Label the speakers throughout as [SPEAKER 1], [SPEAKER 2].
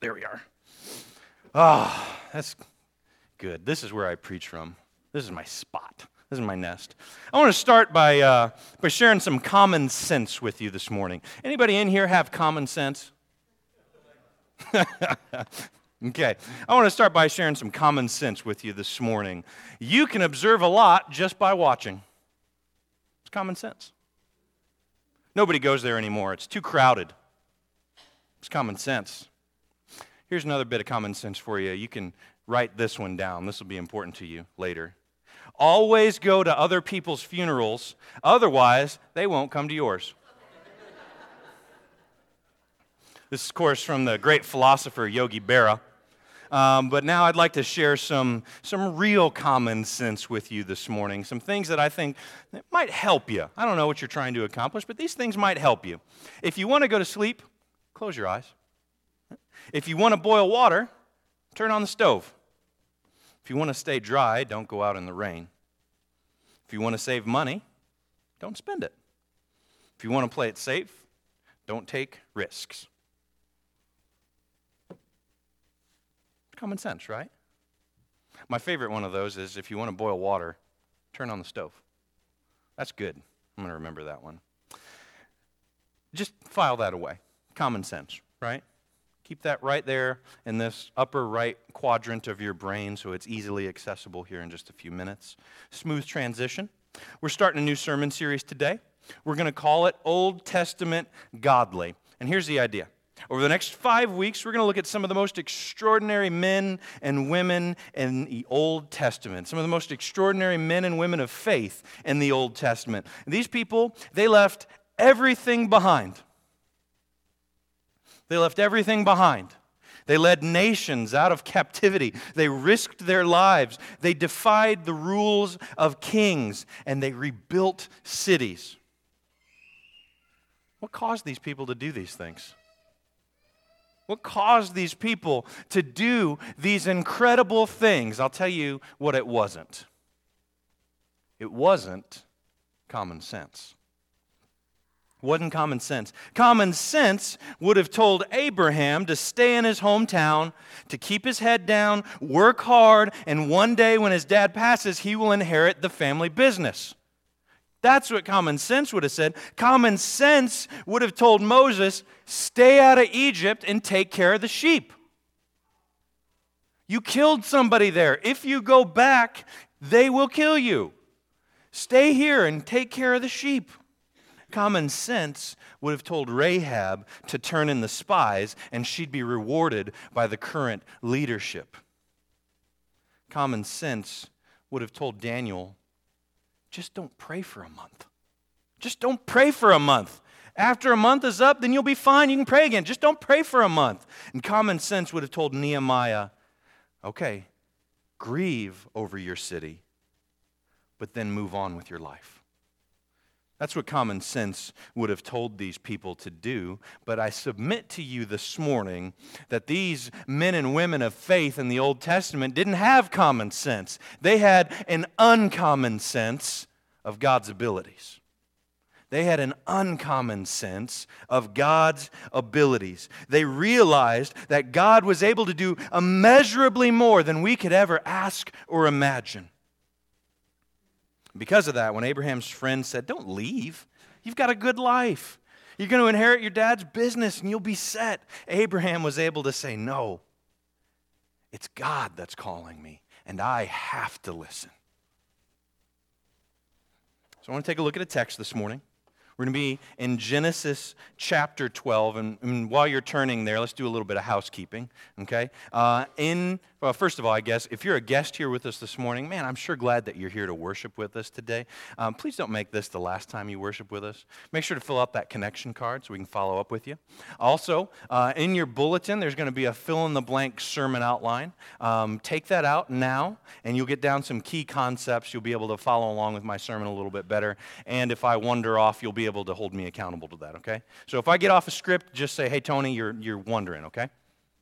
[SPEAKER 1] There we are. Ah, oh, that's good. This is where I preach from. This is my spot. This is my nest. I want to start by, uh, by sharing some common sense with you this morning. Anybody in here have common sense? okay. I want to start by sharing some common sense with you this morning. You can observe a lot just by watching. It's common sense. Nobody goes there anymore. It's too crowded. It's common sense. Here's another bit of common sense for you. You can write this one down. This will be important to you later. Always go to other people's funerals, otherwise, they won't come to yours. this is, of course, from the great philosopher Yogi Berra. Um, but now I'd like to share some, some real common sense with you this morning, some things that I think that might help you. I don't know what you're trying to accomplish, but these things might help you. If you want to go to sleep, close your eyes. If you want to boil water, turn on the stove. If you want to stay dry, don't go out in the rain. If you want to save money, don't spend it. If you want to play it safe, don't take risks. Common sense, right? My favorite one of those is if you want to boil water, turn on the stove. That's good. I'm going to remember that one. Just file that away. Common sense, right? Keep that right there in this upper right quadrant of your brain so it's easily accessible here in just a few minutes. Smooth transition. We're starting a new sermon series today. We're going to call it Old Testament Godly. And here's the idea. Over the next five weeks, we're going to look at some of the most extraordinary men and women in the Old Testament, some of the most extraordinary men and women of faith in the Old Testament. And these people, they left everything behind. They left everything behind. They led nations out of captivity. They risked their lives. They defied the rules of kings and they rebuilt cities. What caused these people to do these things? What caused these people to do these incredible things? I'll tell you what it wasn't. It wasn't common sense wasn't common sense. Common sense would have told Abraham to stay in his hometown, to keep his head down, work hard, and one day when his dad passes, he will inherit the family business. That's what common sense would have said. Common sense would have told Moses, stay out of Egypt and take care of the sheep. You killed somebody there. If you go back, they will kill you. Stay here and take care of the sheep. Common sense would have told Rahab to turn in the spies and she'd be rewarded by the current leadership. Common sense would have told Daniel, just don't pray for a month. Just don't pray for a month. After a month is up, then you'll be fine. You can pray again. Just don't pray for a month. And common sense would have told Nehemiah, okay, grieve over your city, but then move on with your life. That's what common sense would have told these people to do. But I submit to you this morning that these men and women of faith in the Old Testament didn't have common sense, they had an uncommon sense of God's abilities. They had an uncommon sense of God's abilities. They realized that God was able to do immeasurably more than we could ever ask or imagine. Because of that, when Abraham's friend said, Don't leave, you've got a good life. You're going to inherit your dad's business and you'll be set. Abraham was able to say, No, it's God that's calling me, and I have to listen. So I want to take a look at a text this morning. We're going to be in Genesis chapter 12. And, and, while you're turning there, let's do a little bit of housekeeping, okay? Uh, in, well, first of all, I guess, if you're a guest here with us this morning, man, I'm sure glad that you're here to worship with us today. Um, please don't make this the last time you worship with us. Make sure to fill out that connection card so we can follow up with you. Also, uh, in your bulletin, there's going to be a fill in the blank sermon outline. Um, take that out now, and you'll get down some key concepts. You'll be able to follow along with my sermon a little bit better. And if I wander off, you'll be able to hold me accountable to that, okay? So if I get off a script, just say, hey, Tony, you're, you're wondering, okay?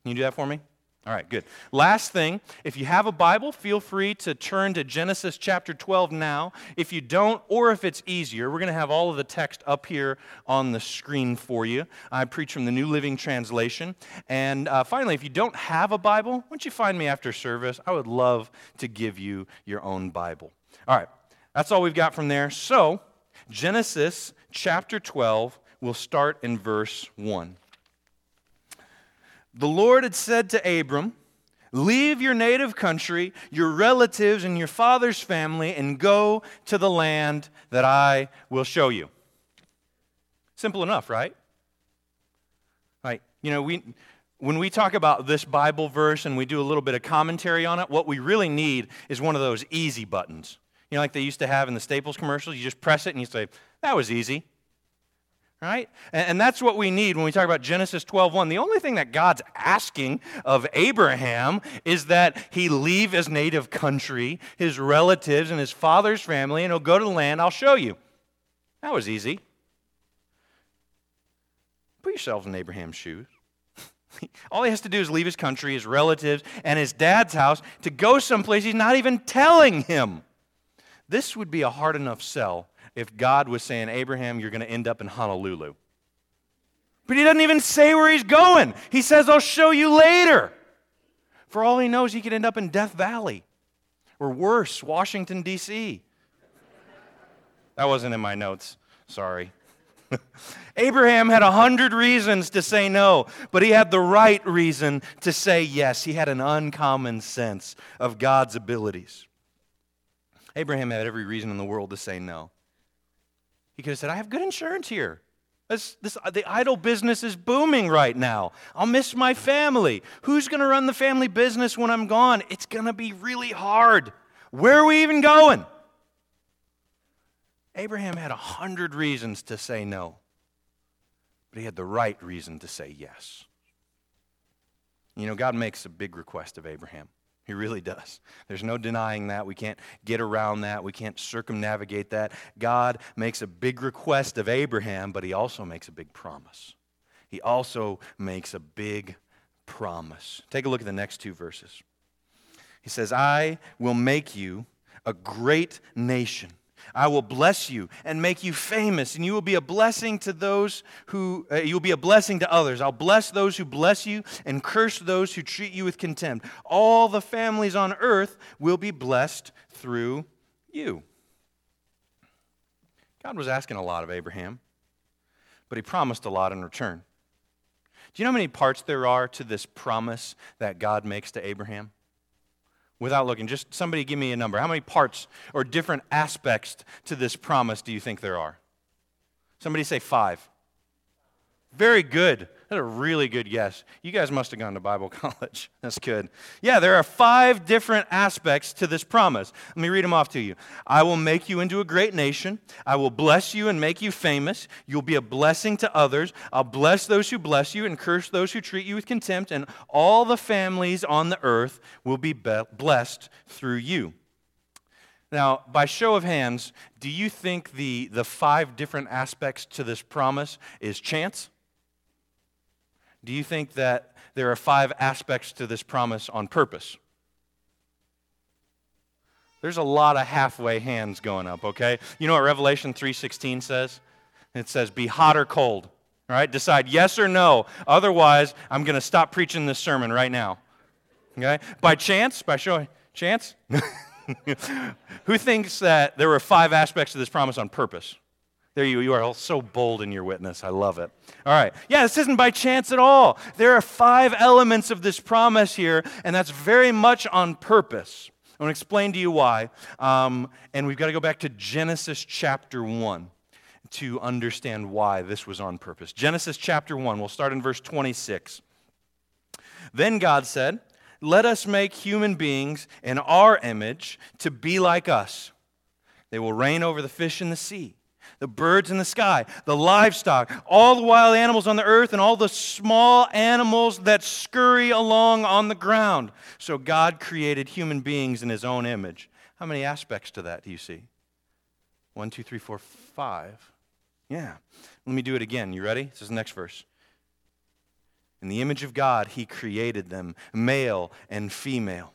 [SPEAKER 1] Can you do that for me? All right, good. Last thing, if you have a Bible, feel free to turn to Genesis chapter 12 now. If you don't, or if it's easier, we're going to have all of the text up here on the screen for you. I preach from the New Living Translation. And uh, finally, if you don't have a Bible, why don't you find me after service? I would love to give you your own Bible. All right, that's all we've got from there. So, Genesis chapter 12, we'll start in verse 1. The Lord had said to Abram, Leave your native country, your relatives, and your father's family, and go to the land that I will show you. Simple enough, right? Right. You know, we, when we talk about this Bible verse and we do a little bit of commentary on it, what we really need is one of those easy buttons. You know, like they used to have in the Staples commercials. You just press it and you say, That was easy right? And, that's what we need when we talk about Genesis 12:1. The only thing that God's asking of Abraham is that he leave his native country, his relatives, and his father's family, and he'll go to the land I'll show you. That was easy. Put yourselves in Abraham's shoes. All he has to do is leave his country, his relatives, and his dad's house to go someplace he's not even telling him. This would be a hard enough sell if God was saying, Abraham, you're going to end up in Honolulu. But he doesn't even say where he's going. He says, I'll show you later. For all he knows, he could end up in Death Valley or worse, Washington, D.C. That wasn't in my notes. Sorry. Abraham had a hundred reasons to say no, but he had the right reason to say yes. He had an uncommon sense of God's abilities. Abraham had every reason in the world to say no. He could have said, I have good insurance here. This, this, uh, the idol business is booming right now. I'll miss my family. Who's going to run the family business when I'm gone? It's going to be really hard. Where are we even going? Abraham had a hundred reasons to say no, but he had the right reason to say yes. You know, God makes a big request of Abraham. He really does. There's no denying that. We can't get around that. We can't circumnavigate that. God makes a big request of Abraham, but he also makes a big promise. He also makes a big promise. Take a look at the next two verses. He says, I will make you a great nation. I will bless you and make you famous, and you will be a blessing to those who, uh, you will be a blessing to others. I'll bless those who bless you and curse those who treat you with contempt. All the families on earth will be blessed through you. God was asking a lot of Abraham, but he promised a lot in return. Do you know how many parts there are to this promise that God makes to Abraham? Without looking? Just somebody give me a number. How many parts or different aspects to this promise do you think there are? Somebody say five. Very good. That's a really good guess. You guys must have gone to Bible college. That's good. Yeah, there are five different aspects to this promise. Let me read them off to you. I will make you into a great nation. I will bless you and make you famous. You'll be a blessing to others. I'll bless those who bless you and curse those who treat you with contempt, and all the families on the earth will be blessed through you. Now, by show of hands, do you think the, the five different aspects to this promise is chance? Do you think that there are five aspects to this promise on purpose? There's a lot of halfway hands going up, okay? You know what Revelation 3:16 says? It says be hot or cold. All right? Decide yes or no. Otherwise, I'm going to stop preaching this sermon right now. Okay? By chance, by show chance? Who thinks that there were five aspects to this promise on purpose? There you, you are all so bold in your witness. I love it. All right. Yeah, this isn't by chance at all. There are five elements of this promise here, and that's very much on purpose. I want to explain to you why. Um, and we've got to go back to Genesis chapter 1 to understand why this was on purpose. Genesis chapter 1, we'll start in verse 26. Then God said, Let us make human beings in our image to be like us. They will reign over the fish in the sea the birds in the sky, the livestock, all the wild animals on the earth, and all the small animals that scurry along on the ground. So God created human beings in his own image. How many aspects to that do you see? One, two, three, four, five. Yeah. Let me do it again. You ready? This is the next verse. In the image of God, he created them, male and female.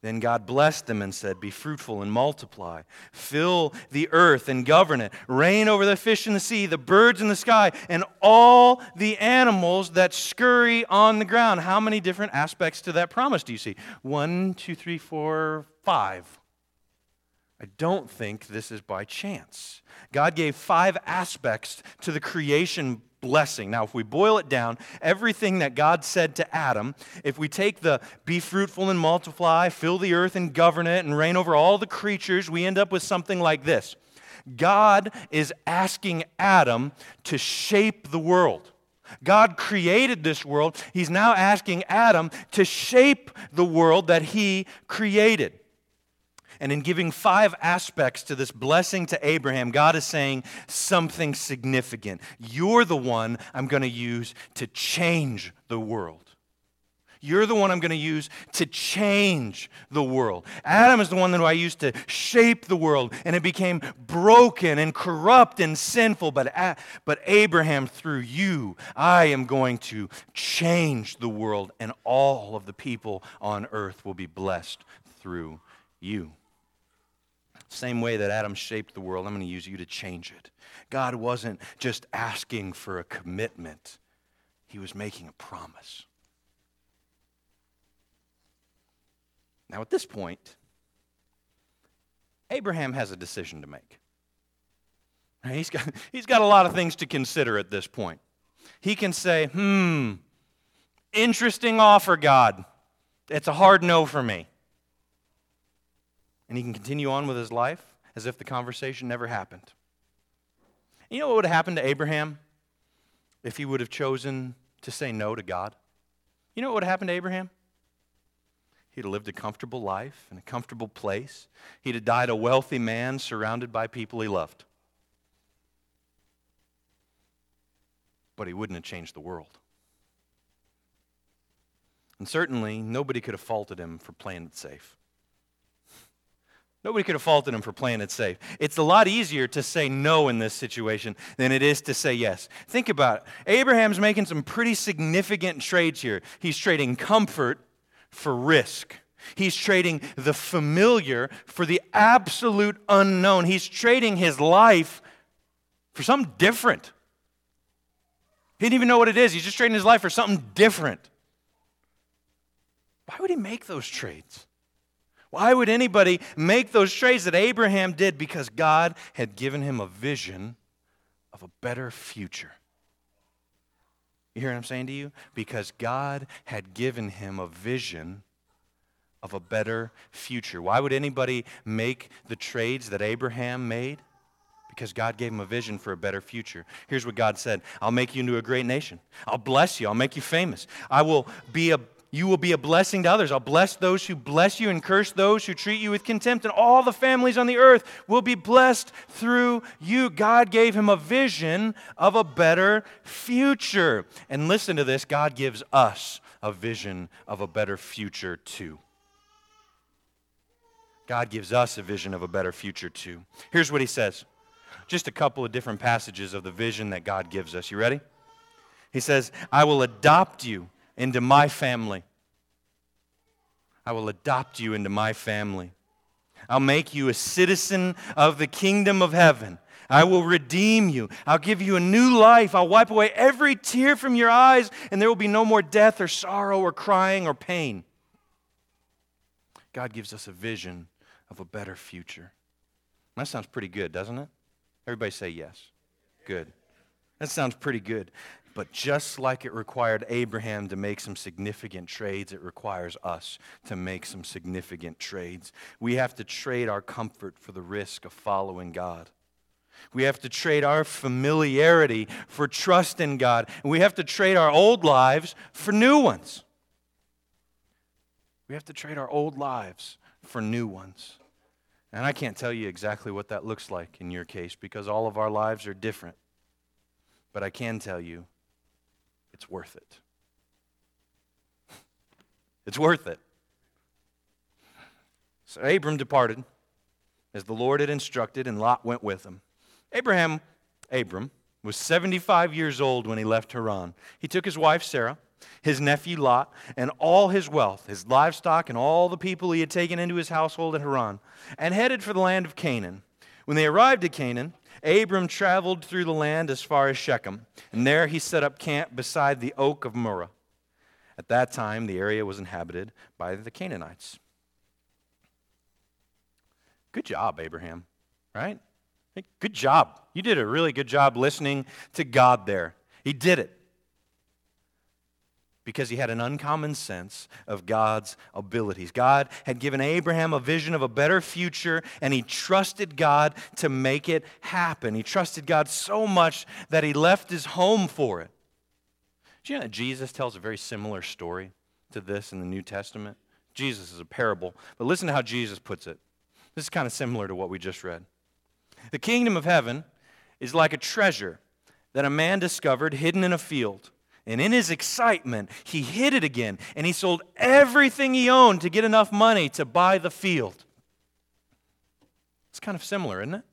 [SPEAKER 1] Then God blessed them and said, Be fruitful and multiply. Fill the earth and govern it. Reign over the fish in the sea, the birds in the sky, and all the animals that scurry on the ground. How many different aspects to that promise do you see? One, two, three, four, five. I don't think this is by chance. God gave five aspects to the creation blessing. Now, if we boil it down, everything that God said to Adam, if we take the be fruitful and multiply, fill the earth and govern it, and reign over all the creatures, we end up with something like this God is asking Adam to shape the world. God created this world. He's now asking Adam to shape the world that he created. And in giving five aspects to this blessing to Abraham, God is saying something significant. You're the one I'm going to use to change the world. You're the one I'm going to use to change the world. Adam is the one that I used to shape the world, and it became broken and corrupt and sinful. But, but Abraham, through you, I am going to change the world, and all of the people on earth will be blessed through you. Same way that Adam shaped the world, I'm going to use you to change it. God wasn't just asking for a commitment, He was making a promise. Now, at this point, Abraham has a decision to make. He's got, he's got a lot of things to consider at this point. He can say, hmm, interesting offer, God. It's a hard no for me and he can continue on with his life as if the conversation never happened. You know what would have happened to Abraham if he would have chosen to say no to God? You know what would have happened to Abraham? He'd have lived a comfortable life in a comfortable place. He'd have died a wealthy man surrounded by people he loved. But he wouldn't have changed the world. And certainly, nobody could have faulted him for playing it safe. Nobody could have faulted him for playing it safe. It's a lot easier to say no in this situation than it is to say yes. Think about it. Abraham's making some pretty significant trades here. He's trading comfort for risk. He's trading the familiar for the absolute unknown. He's trading his life for something different. He didn't even know what it is. He's just trading his life for something different. Why would he make those trades? Why would anybody make those trades that Abraham did? Because God had given him a vision of a better future. You hear what I'm saying to you? Because God had given him a vision of a better future. Why would anybody make the trades that Abraham made? Because God gave him a vision for a better future. Here's what God said I'll make you into a great nation. I'll bless you. I'll make you famous. I will be a you will be a blessing to others. I'll bless those who bless you and curse those who treat you with contempt. And all the families on the earth will be blessed through you. God gave him a vision of a better future. And listen to this God gives us a vision of a better future too. God gives us a vision of a better future too. Here's what he says just a couple of different passages of the vision that God gives us. You ready? He says, I will adopt you into my family. I will adopt you into my family. I'll make you a citizen of the kingdom of heaven. I will redeem you. I'll give you a new life. I'll wipe away every tear from your eyes, and there will be no more death or sorrow or crying or pain. God gives us a vision of a better future. That sounds pretty good, doesn't it? Everybody say yes. Good. That sounds pretty good. But just like it required Abraham to make some significant trades, it requires us to make some significant trades. We have to trade our comfort for the risk of following God. We have to trade our familiarity for trust in God. And we have to trade our old lives for new ones. We have to trade our old lives for new ones. And I can't tell you exactly what that looks like in your case because all of our lives are different. But I can tell you it's worth it. it's worth it. So Abram departed as the Lord had instructed, and Lot went with him. Abraham, Abram, was 75 years old when he left Haran. He took his wife Sarah, his nephew Lot, and all his wealth, his livestock, and all the people he had taken into his household at Haran, and headed for the land of Canaan. When they arrived at Canaan, Abram traveled through the land as far as Shechem, and there he set up camp beside the oak of Moreh. At that time, the area was inhabited by the Canaanites. Good job, Abraham, right? Good job. You did a really good job listening to God there. He did it because he had an uncommon sense of God's abilities. God had given Abraham a vision of a better future, and he trusted God to make it happen. He trusted God so much that he left his home for it. Do you know Jesus tells a very similar story to this in the New Testament? Jesus is a parable, but listen to how Jesus puts it. This is kind of similar to what we just read. The kingdom of heaven is like a treasure that a man discovered hidden in a field. And in his excitement, he hid it again and he sold everything he owned to get enough money to buy the field. It's kind of similar, isn't it?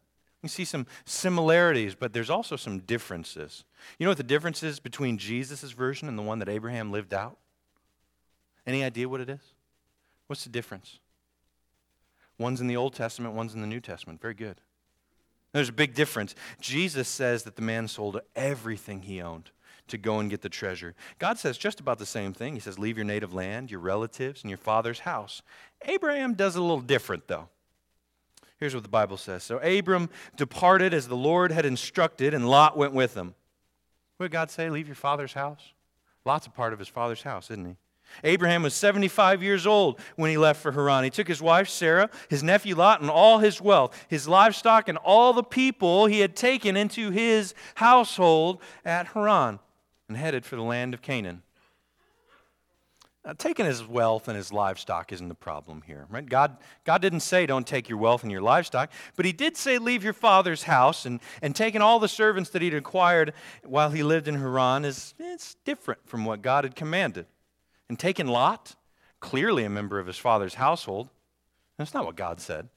[SPEAKER 1] We see some similarities, but there's also some differences. You know what the difference is between Jesus' version and the one that Abraham lived out? Any idea what it is? What's the difference? One's in the Old Testament, one's in the New Testament. Very good. There's a big difference. Jesus says that the man sold everything he owned to go and get the treasure. God says just about the same thing. He says, Leave your native land, your relatives, and your father's house. Abraham does a little different, though. Here's what the Bible says. So Abram departed as the Lord had instructed, and Lot went with him. What did God say? Leave your father's house? Lot's a part of his father's house, isn't he? Abraham was 75 years old when he left for Haran. He took his wife Sarah, his nephew Lot, and all his wealth, his livestock, and all the people he had taken into his household at Haran and headed for the land of Canaan. Now, taking his wealth and his livestock isn't the problem here, right? God, God didn't say don't take your wealth and your livestock, but he did say leave your father's house and, and taking all the servants that he'd acquired while he lived in Haran is it's different from what God had commanded. And taking Lot, clearly a member of his father's household, that's not what God said.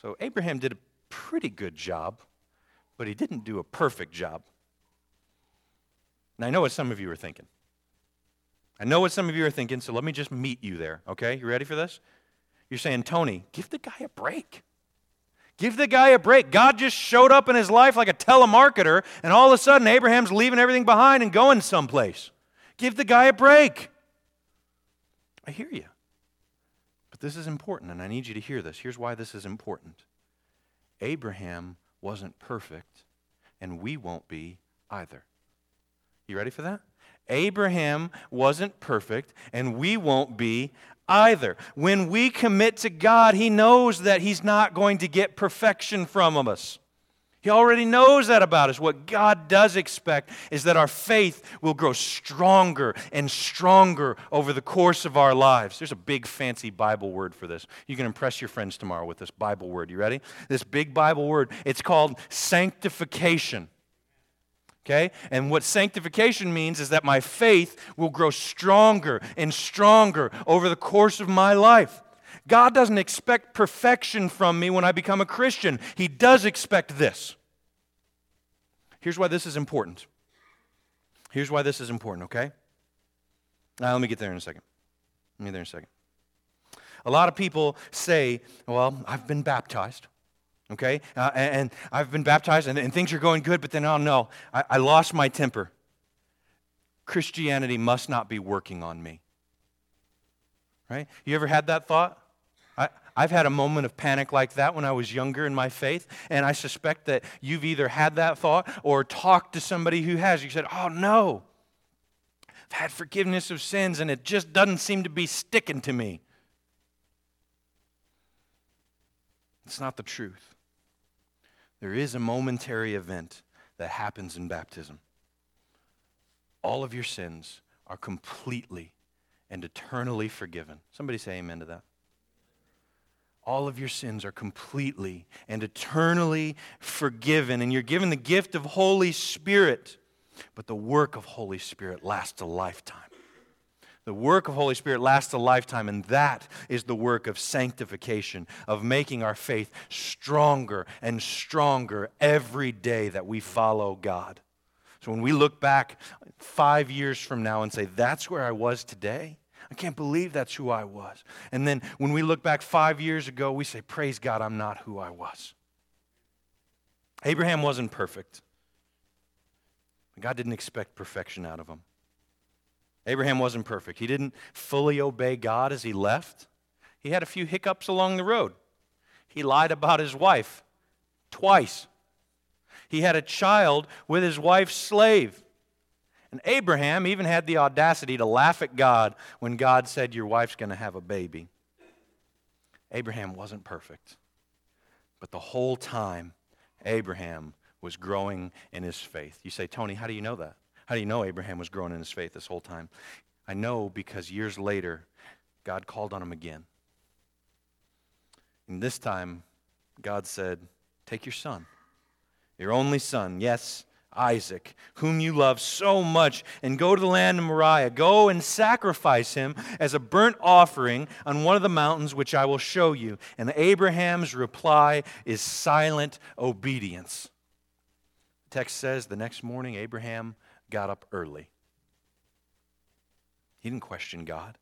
[SPEAKER 1] So Abraham did a pretty good job, but he didn't do a perfect job. And I know what some of you are thinking. I know what some of you are thinking, so let me just meet you there, okay? You ready for this? You're saying, Tony, give the guy a break. Give the guy a break. God just showed up in his life like a telemarketer, and all of a sudden, Abraham's leaving everything behind and going someplace. Give the guy a break. I hear you. But this is important, and I need you to hear this. Here's why this is important Abraham wasn't perfect, and we won't be either. You ready for that? Abraham wasn't perfect, and we won't be either. When we commit to God, He knows that He's not going to get perfection from us. He already knows that about us. What God does expect is that our faith will grow stronger and stronger over the course of our lives. There's a big fancy Bible word for this. You can impress your friends tomorrow with this Bible word. You ready? This big Bible word. It's called sanctification. Okay? And what sanctification means is that my faith will grow stronger and stronger over the course of my life. God doesn't expect perfection from me when I become a Christian. He does expect this. Here's why this is important. Here's why this is important, okay? Now, let me get there in a second. Let me get there in a second. A lot of people say, well, I've been baptized okay? Uh, and, I've been baptized and, and, things are going good, but then, oh no, I, I lost my temper. Christianity must not be working on me. Right? You ever had that thought? I, I've had a moment of panic like that when I was younger in my faith, and I suspect that you've either had that thought or talked to somebody who has. You said, oh no, I've had forgiveness of sins and it just doesn't seem to be sticking to me. It's not the truth. There is a momentary event that happens in baptism. All of your sins are completely and eternally forgiven. Somebody say amen to that. All of your sins are completely and eternally forgiven, and you're given the gift of Holy Spirit. But the work of Holy Spirit lasts a lifetime. The work of Holy Spirit lasts a lifetime, and that is the work of sanctification, of making our faith stronger and stronger every day that we follow God. So when we look back five years from now and say, That's where I was today, I can't believe that's who I was. And then when we look back five years ago, we say, Praise God, I'm not who I was. Abraham wasn't perfect. God didn't expect perfection out of him. Abraham wasn't perfect. He didn't fully obey God as he left. He had a few hiccups along the road. He lied about his wife twice. He had a child with his wife's slave. And Abraham even had the audacity to laugh at God when God said, Your wife's going to have a baby. Abraham wasn't perfect. But the whole time, Abraham was growing in his faith. You say, Tony, how do you know that? How do you know Abraham was growing in his faith this whole time? I know because years later, God called on him again. And this time, God said, Take your son, your only son, yes, Isaac, whom you love so much, and go to the land of Moriah. Go and sacrifice him as a burnt offering on one of the mountains which I will show you. And Abraham's reply is silent obedience. The text says the next morning, Abraham got up early. He didn't question God,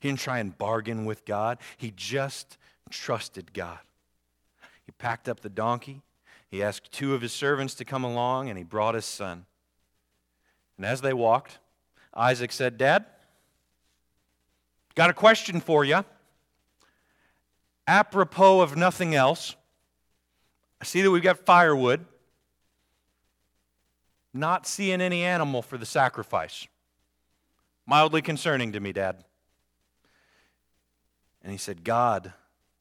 [SPEAKER 1] he didn't try and bargain with God. He just trusted God. He packed up the donkey. He asked two of his servants to come along, and he brought his son. And as they walked, Isaac said, Dad, got a question for you. Apropos of nothing else, I see that we've got firewood not seeing any animal for the sacrifice. Mildly concerning to me, Dad. And he said, God,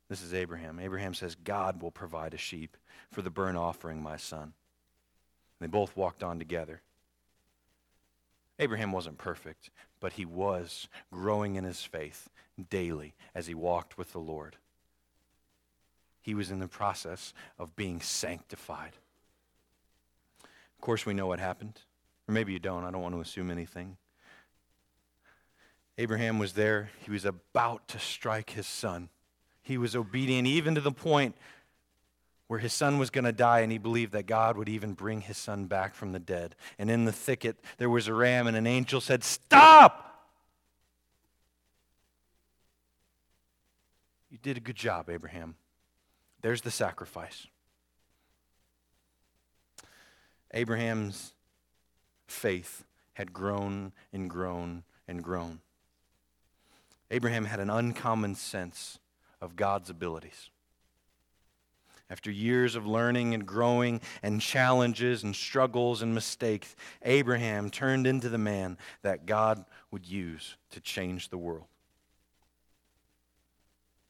[SPEAKER 1] this is Abraham. Abraham says, God will provide a sheep for the burnt offering, my son. And they both walked on together. Abraham wasn't perfect, but he was growing in his faith daily as he walked with the Lord. He was in the process of being sanctified course, we know what happened. Or maybe you don't. I don't want to assume anything. Abraham was there. He was about to strike his son. He was obedient even to the point where his son was going to die, and he believed that God would even bring his son back from the dead. And in the thicket, there was a ram, and an angel said, Stop! You did a good job, Abraham. There's the sacrifice. Abraham's faith had grown and grown and grown. Abraham had an uncommon sense of God's abilities. After years of learning and growing and challenges and struggles and mistakes, Abraham turned into the man that God would use to change the world.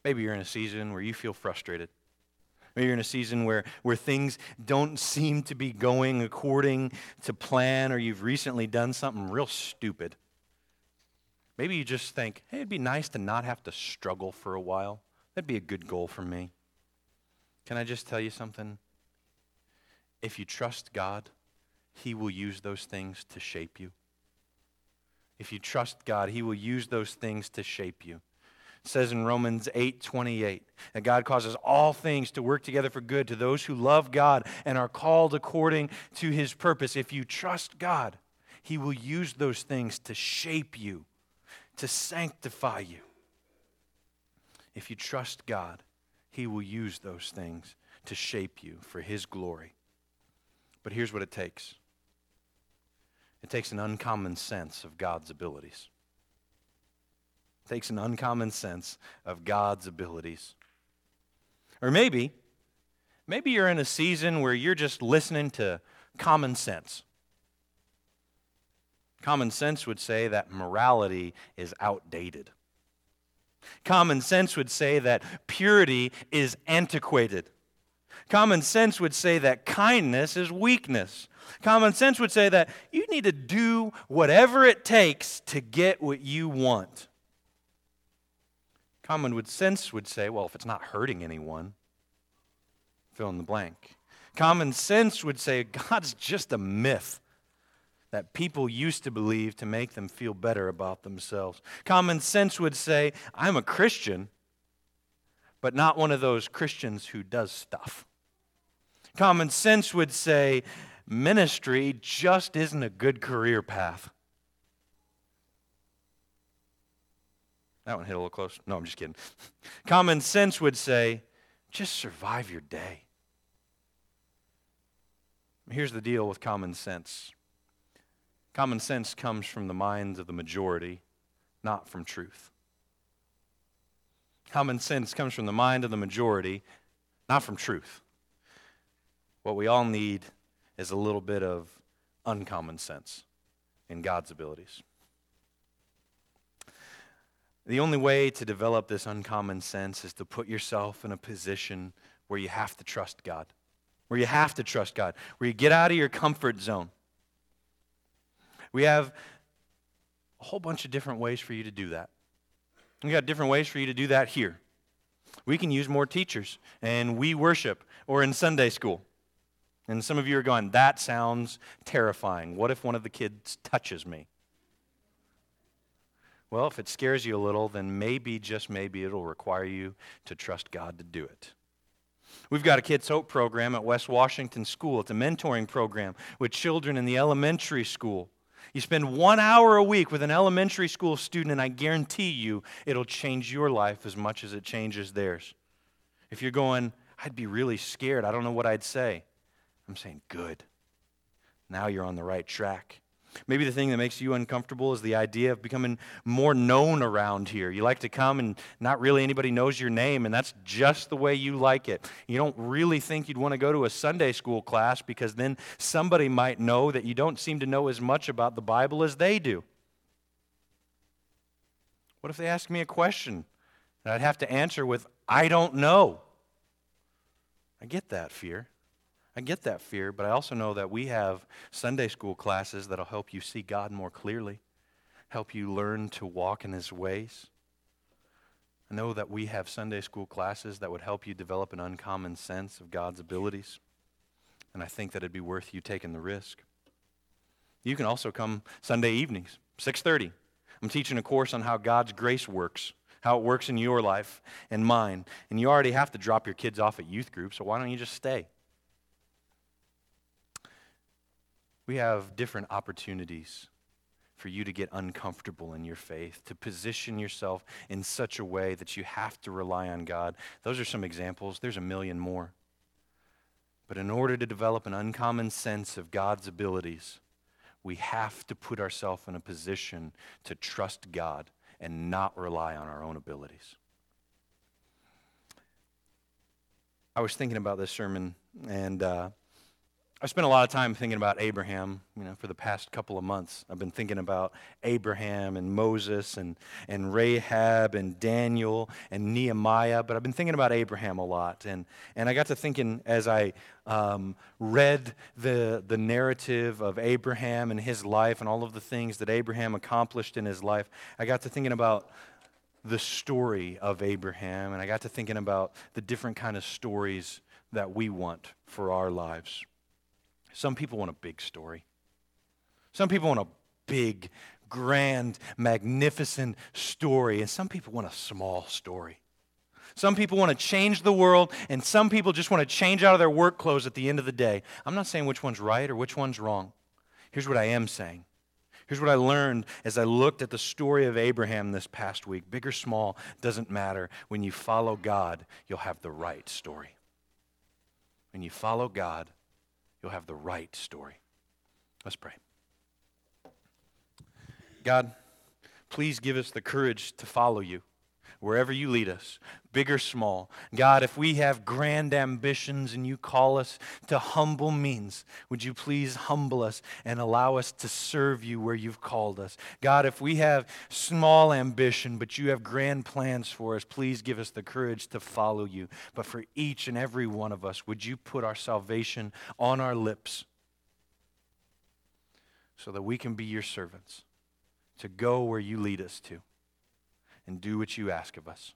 [SPEAKER 1] Maybe you're in a season where you feel frustrated. Maybe you're in a season where, where things don't seem to be going according to plan, or you've recently done something real stupid. Maybe you just think, hey, it'd be nice to not have to struggle for a while. That'd be a good goal for me. Can I just tell you something? If you trust God, He will use those things to shape you. If you trust God, He will use those things to shape you says in Romans 8:28 that God causes all things to work together for good to those who love God and are called according to his purpose. If you trust God, he will use those things to shape you, to sanctify you. If you trust God, he will use those things to shape you for his glory. But here's what it takes. It takes an uncommon sense of God's abilities takes an uncommon sense of God's abilities. Or maybe, maybe you're in a season where you're just listening to common sense. Common sense would say that morality is outdated. Common sense would say that purity is antiquated. Common sense would say that kindness is weakness. Common sense would say that you need to do whatever it takes to get what you want. Common would sense would say, well, if it's not hurting anyone, fill in the blank. Common sense would say God's just a myth. that people used to believe to make them feel better about themselves. Common sense would say, I'm a Christian, but not one of those Christians who does stuff. Common sense would say, ministry just isn't a good career path. That one hit a little close. No, I'm just kidding. Common sense would say, just survive your day. Here's the deal with common sense common sense comes from the minds of the majority, not from truth. Common sense comes from the mind of the majority, not from truth. What we all need is a little bit of uncommon sense in God's abilities. The only way to develop this uncommon sense is to put yourself in a position where you have to trust God, where you have to trust God, where you get out of your comfort zone. We have a whole bunch of different ways for you to do that. We got different ways for you to do that here. We can use more teachers, and we worship, or in Sunday school. And some of you are going, that sounds terrifying. What if one of the kids touches me? Well, if it scares you a little, then maybe, just maybe, it'll require you to trust God to do it. We've got a Kids Hope program at West Washington School. It's a mentoring program with children in the elementary school. You spend one hour a week with an elementary school student, and I guarantee you it'll change your life as much as it changes theirs. If you're going, I'd be really scared, I don't know what I'd say, I'm saying, good. Now you're on the right track. Maybe the thing that makes you uncomfortable is the idea of becoming more known around here. You like to come and not really anybody knows your name, and that's just the way you like it. You don't really think you'd want to go to a Sunday school class because then somebody might know that you don't seem to know as much about the Bible as they do. What if they ask me a question and I'd have to answer with, I don't know? I get that fear. I get that fear, but I also know that we have Sunday school classes that'll help you see God more clearly, help you learn to walk in His ways. I know that we have Sunday school classes that would help you develop an uncommon sense of God's abilities, and I think that it'd be worth you taking the risk. You can also come Sunday evenings, 6:30. I'm teaching a course on how God's grace works, how it works in your life and mine. And you already have to drop your kids off at youth group, so why don't you just stay? We have different opportunities for you to get uncomfortable in your faith, to position yourself in such a way that you have to rely on God. Those are some examples. There's a million more. But in order to develop an uncommon sense of God's abilities, we have to put ourselves in a position to trust God and not rely on our own abilities. I was thinking about this sermon, and uh, I spent a lot of time thinking about Abraham, you know, for the past couple of months. I've been thinking about Abraham and Moses and, and Rahab and Daniel and Nehemiah, but I've been thinking about Abraham a lot. And, and I got to thinking as I um, read the, the narrative of Abraham and his life and all of the things that Abraham accomplished in his life, I got to thinking about the story of Abraham, and I got to thinking about the different kind of stories that we want for our lives. Some people want a big story. Some people want a big, grand, magnificent story, and some people want a small story. Some people want to change the world, and some people just want to change out of their work clothes at the end of the day. I'm not saying which one's right or which one's wrong. Here's what I am saying. Here's what I learned as I looked at the story of Abraham this past week. Big or small doesn't matter. When you follow God, you'll have the right story. When you follow God, you'll have the right story. Let's pray. God, please give us the courage to follow you wherever you lead us, big or small. God, if we have grand ambitions and you call us to humble means, would you please humble us and allow us to serve you where you've called us? God, if we have small ambition but you have grand plans for us, please give us the courage to follow you. But for each and every one of us, would you put our salvation on our lips so that we can be your servants, to go where you lead us to? And do what you ask of us.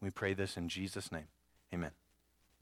[SPEAKER 1] We pray this in Jesus' name. Amen.